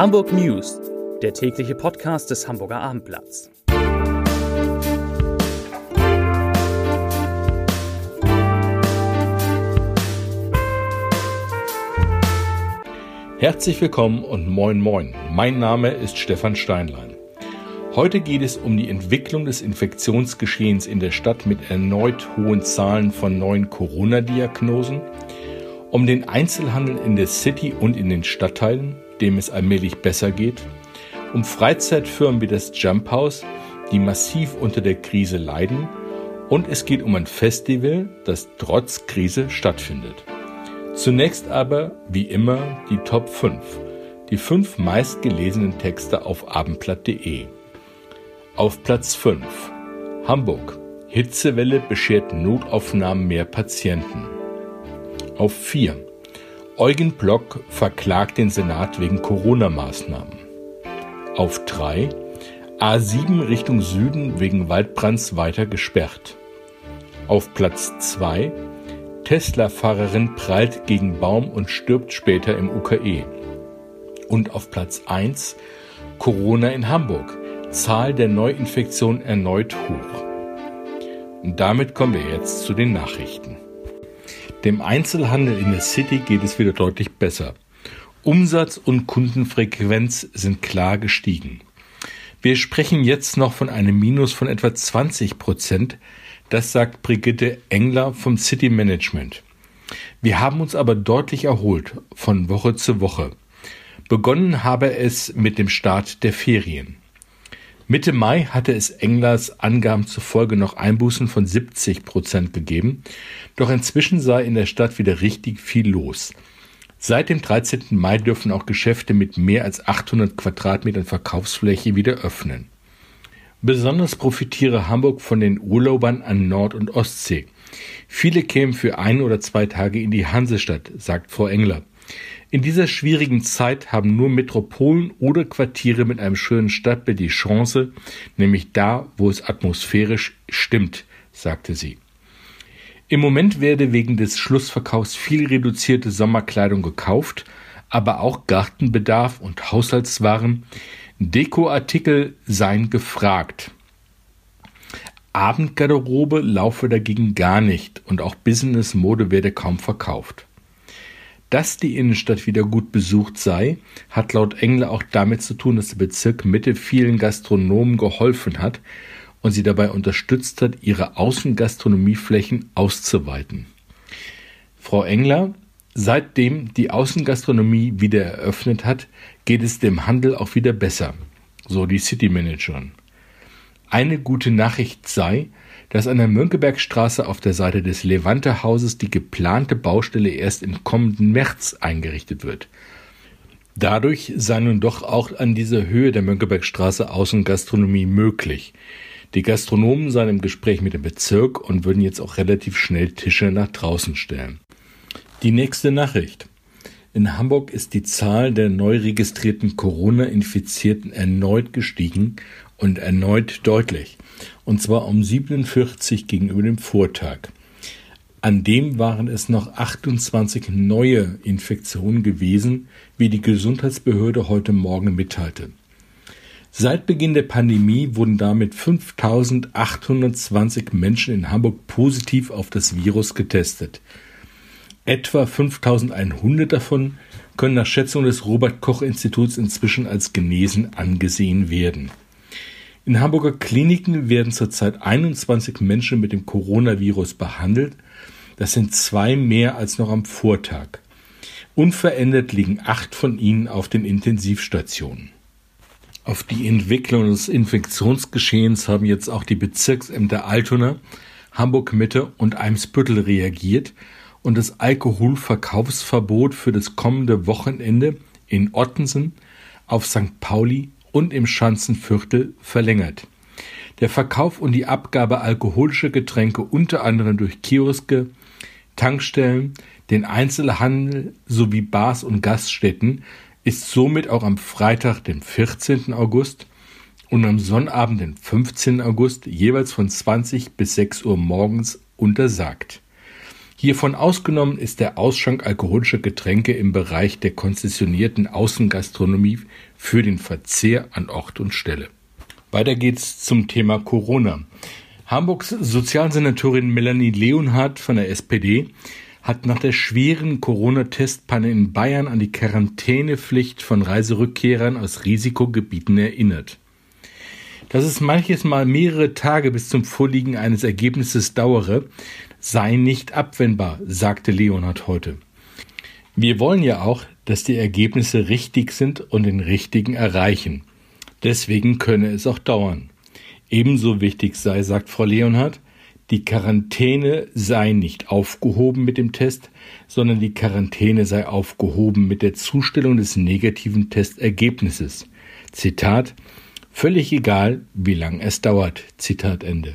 Hamburg News, der tägliche Podcast des Hamburger Abendblatts. Herzlich willkommen und moin moin. Mein Name ist Stefan Steinlein. Heute geht es um die Entwicklung des Infektionsgeschehens in der Stadt mit erneut hohen Zahlen von neuen Corona-Diagnosen, um den Einzelhandel in der City und in den Stadtteilen, dem es allmählich besser geht, um Freizeitfirmen wie das Jump House, die massiv unter der Krise leiden, und es geht um ein Festival, das trotz Krise stattfindet. Zunächst aber, wie immer, die Top 5, die fünf meistgelesenen Texte auf abendblatt.de. Auf Platz 5 Hamburg. Hitzewelle beschert Notaufnahmen mehr Patienten. Auf 4 Eugen Block verklagt den Senat wegen Corona-Maßnahmen. Auf 3 A7 Richtung Süden wegen Waldbrands weiter gesperrt. Auf Platz 2 Tesla-Fahrerin prallt gegen Baum und stirbt später im UKE. Und auf Platz 1 Corona in Hamburg. Zahl der Neuinfektionen erneut hoch. Und damit kommen wir jetzt zu den Nachrichten. Dem Einzelhandel in der City geht es wieder deutlich besser. Umsatz und Kundenfrequenz sind klar gestiegen. Wir sprechen jetzt noch von einem Minus von etwa 20 Prozent. Das sagt Brigitte Engler vom City Management. Wir haben uns aber deutlich erholt von Woche zu Woche. Begonnen habe es mit dem Start der Ferien. Mitte Mai hatte es Englers Angaben zufolge noch Einbußen von 70 Prozent gegeben, doch inzwischen sei in der Stadt wieder richtig viel los. Seit dem 13. Mai dürfen auch Geschäfte mit mehr als 800 Quadratmetern Verkaufsfläche wieder öffnen. Besonders profitiere Hamburg von den Urlaubern an Nord- und Ostsee. Viele kämen für ein oder zwei Tage in die Hansestadt, sagt Frau Engler. In dieser schwierigen Zeit haben nur Metropolen oder Quartiere mit einem schönen Stadtbild die Chance, nämlich da, wo es atmosphärisch stimmt, sagte sie. Im Moment werde wegen des Schlussverkaufs viel reduzierte Sommerkleidung gekauft, aber auch Gartenbedarf und Haushaltswaren, Dekoartikel seien gefragt. Abendgarderobe laufe dagegen gar nicht und auch Business-Mode werde kaum verkauft. Dass die Innenstadt wieder gut besucht sei, hat laut Engler auch damit zu tun, dass der Bezirk Mitte vielen Gastronomen geholfen hat und sie dabei unterstützt hat, ihre Außengastronomieflächen auszuweiten. Frau Engler, seitdem die Außengastronomie wieder eröffnet hat, geht es dem Handel auch wieder besser, so die City Managerin. Eine gute Nachricht sei, dass an der Mönckebergstraße auf der Seite des Levante Hauses die geplante Baustelle erst im kommenden März eingerichtet wird. Dadurch sei nun doch auch an dieser Höhe der Mönckebergstraße Außengastronomie möglich. Die Gastronomen seien im Gespräch mit dem Bezirk und würden jetzt auch relativ schnell Tische nach draußen stellen. Die nächste Nachricht. In Hamburg ist die Zahl der neu registrierten Corona-Infizierten erneut gestiegen und erneut deutlich und zwar um 47 gegenüber dem Vortag. An dem waren es noch 28 neue Infektionen gewesen, wie die Gesundheitsbehörde heute Morgen mitteilte. Seit Beginn der Pandemie wurden damit 5820 Menschen in Hamburg positiv auf das Virus getestet. Etwa 5100 davon können nach Schätzung des Robert Koch Instituts inzwischen als genesen angesehen werden. In Hamburger Kliniken werden zurzeit 21 Menschen mit dem Coronavirus behandelt. Das sind zwei mehr als noch am Vortag. Unverändert liegen acht von ihnen auf den Intensivstationen. Auf die Entwicklung des Infektionsgeschehens haben jetzt auch die Bezirksämter Altona, Hamburg Mitte und Eimsbüttel reagiert und das Alkoholverkaufsverbot für das kommende Wochenende in Ottensen, auf St. Pauli und im Schanzenviertel verlängert. Der Verkauf und die Abgabe alkoholischer Getränke unter anderem durch Kioske, Tankstellen, den Einzelhandel sowie Bars und Gaststätten ist somit auch am Freitag, dem 14. August und am Sonnabend, den 15. August jeweils von 20 bis 6 Uhr morgens untersagt. Hiervon ausgenommen ist der Ausschank alkoholischer Getränke im Bereich der konzessionierten Außengastronomie für den Verzehr an Ort und Stelle. Weiter geht's zum Thema Corona. Hamburgs Sozialsenatorin Melanie Leonhardt von der SPD hat nach der schweren Corona-Testpanne in Bayern an die Quarantänepflicht von Reiserückkehrern aus Risikogebieten erinnert. Dass es manches Mal mehrere Tage bis zum Vorliegen eines Ergebnisses dauere, sei nicht abwendbar, sagte Leonhard heute. Wir wollen ja auch, dass die Ergebnisse richtig sind und den richtigen erreichen. Deswegen könne es auch dauern. Ebenso wichtig sei, sagt Frau Leonhardt, die Quarantäne sei nicht aufgehoben mit dem Test, sondern die Quarantäne sei aufgehoben mit der Zustellung des negativen Testergebnisses. Zitat Völlig egal, wie lang es dauert. Zitat Ende.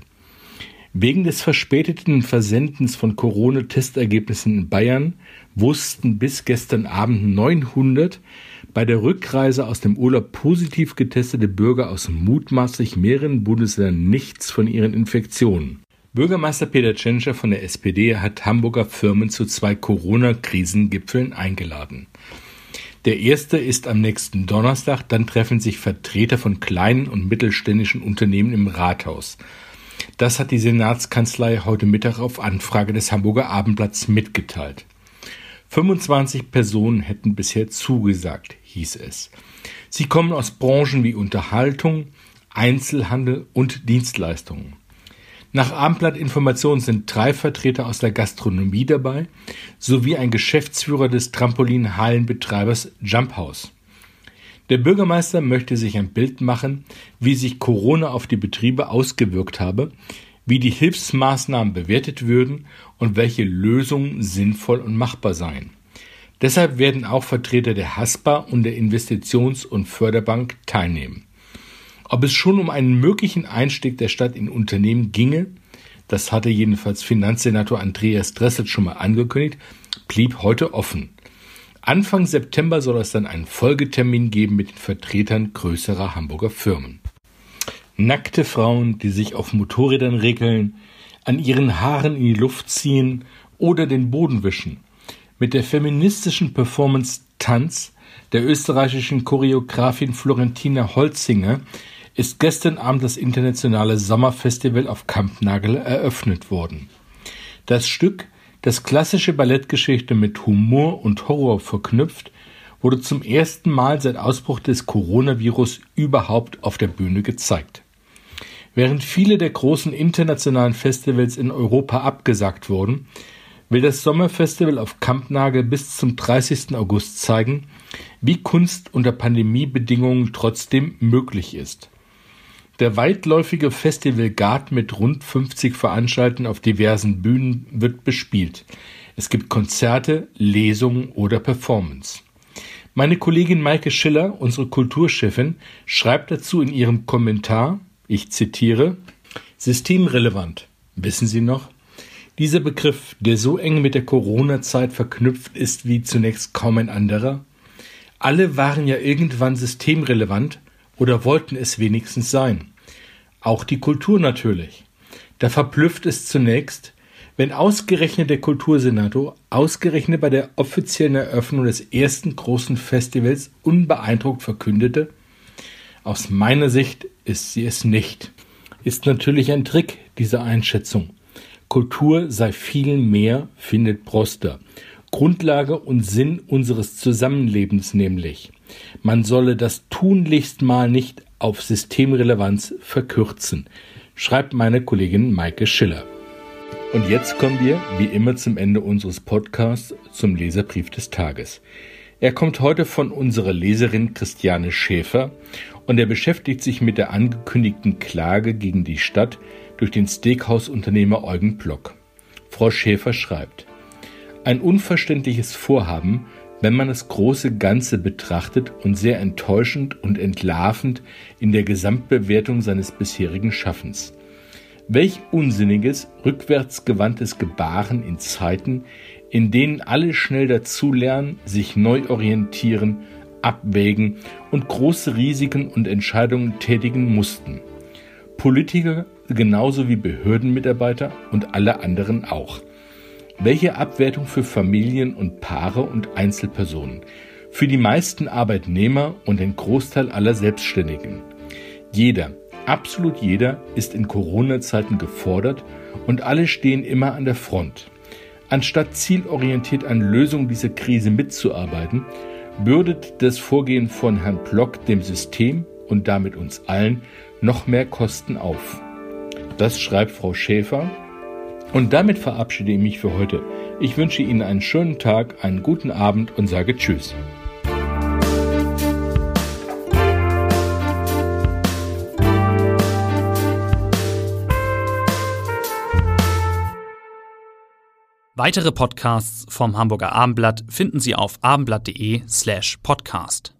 Wegen des verspäteten Versendens von Corona-Testergebnissen in Bayern wussten bis gestern Abend 900 bei der Rückreise aus dem Urlaub positiv getestete Bürger aus mutmaßlich mehreren Bundesländern nichts von ihren Infektionen. Bürgermeister Peter Tschentscher von der SPD hat Hamburger Firmen zu zwei Corona-Krisengipfeln eingeladen. Der erste ist am nächsten Donnerstag, dann treffen sich Vertreter von kleinen und mittelständischen Unternehmen im Rathaus. Das hat die Senatskanzlei heute Mittag auf Anfrage des Hamburger Abendblatts mitgeteilt. 25 Personen hätten bisher zugesagt, hieß es. Sie kommen aus Branchen wie Unterhaltung, Einzelhandel und Dienstleistungen. Nach Abendblattinformationen sind drei Vertreter aus der Gastronomie dabei, sowie ein Geschäftsführer des Trampolinhallenbetreibers Jump House. Der Bürgermeister möchte sich ein Bild machen, wie sich Corona auf die Betriebe ausgewirkt habe, wie die Hilfsmaßnahmen bewertet würden und welche Lösungen sinnvoll und machbar seien. Deshalb werden auch Vertreter der HASPA und der Investitions- und Förderbank teilnehmen. Ob es schon um einen möglichen Einstieg der Stadt in Unternehmen ginge, das hatte jedenfalls Finanzsenator Andreas Dressel schon mal angekündigt, blieb heute offen. Anfang September soll es dann einen Folgetermin geben mit den Vertretern größerer Hamburger Firmen. Nackte Frauen, die sich auf Motorrädern regeln, an ihren Haaren in die Luft ziehen oder den Boden wischen. Mit der feministischen Performance Tanz der österreichischen Choreografin Florentina Holzinger ist gestern Abend das internationale Sommerfestival auf Kampnagel eröffnet worden. Das Stück, das klassische Ballettgeschichte mit Humor und Horror verknüpft, wurde zum ersten Mal seit Ausbruch des Coronavirus überhaupt auf der Bühne gezeigt. Während viele der großen internationalen Festivals in Europa abgesagt wurden, will das Sommerfestival auf Kampnagel bis zum 30. August zeigen, wie Kunst unter Pandemiebedingungen trotzdem möglich ist. Der weitläufige Festivalgard mit rund 50 Veranstaltungen auf diversen Bühnen wird bespielt. Es gibt Konzerte, Lesungen oder Performance. Meine Kollegin Maike Schiller, unsere Kulturchefin, schreibt dazu in ihrem Kommentar, ich zitiere, Systemrelevant. Wissen Sie noch? Dieser Begriff, der so eng mit der Corona-Zeit verknüpft ist wie zunächst kaum ein anderer. Alle waren ja irgendwann systemrelevant oder wollten es wenigstens sein. Auch die Kultur natürlich. Da verblüfft es zunächst, wenn ausgerechnet der Kultursenator ausgerechnet bei der offiziellen Eröffnung des ersten großen Festivals unbeeindruckt verkündete, aus meiner Sicht ist sie es nicht. Ist natürlich ein Trick, diese Einschätzung. Kultur sei viel mehr, findet Proster. Grundlage und Sinn unseres Zusammenlebens nämlich. Man solle das tunlichst mal nicht auf Systemrelevanz verkürzen, schreibt meine Kollegin Maike Schiller. Und jetzt kommen wir, wie immer zum Ende unseres Podcasts, zum Leserbrief des Tages. Er kommt heute von unserer Leserin Christiane Schäfer und er beschäftigt sich mit der angekündigten Klage gegen die Stadt durch den Steakhouse-Unternehmer Eugen Block. Frau Schäfer schreibt, ein unverständliches Vorhaben, wenn man das große Ganze betrachtet und sehr enttäuschend und entlarvend in der Gesamtbewertung seines bisherigen Schaffens. Welch unsinniges, rückwärtsgewandtes Gebaren in Zeiten, in denen alle schnell dazulernen, sich neu orientieren, abwägen und große Risiken und Entscheidungen tätigen mussten. Politiker genauso wie Behördenmitarbeiter und alle anderen auch. Welche Abwertung für Familien und Paare und Einzelpersonen? Für die meisten Arbeitnehmer und den Großteil aller Selbstständigen. Jeder, absolut jeder ist in Corona-Zeiten gefordert und alle stehen immer an der Front. Anstatt zielorientiert an Lösungen dieser Krise mitzuarbeiten, bürdet das Vorgehen von Herrn Plock dem System und damit uns allen noch mehr Kosten auf. Das schreibt Frau Schäfer. Und damit verabschiede ich mich für heute. Ich wünsche Ihnen einen schönen Tag, einen guten Abend und sage Tschüss. Weitere Podcasts vom Hamburger Abendblatt finden Sie auf abendblatt.de slash podcast.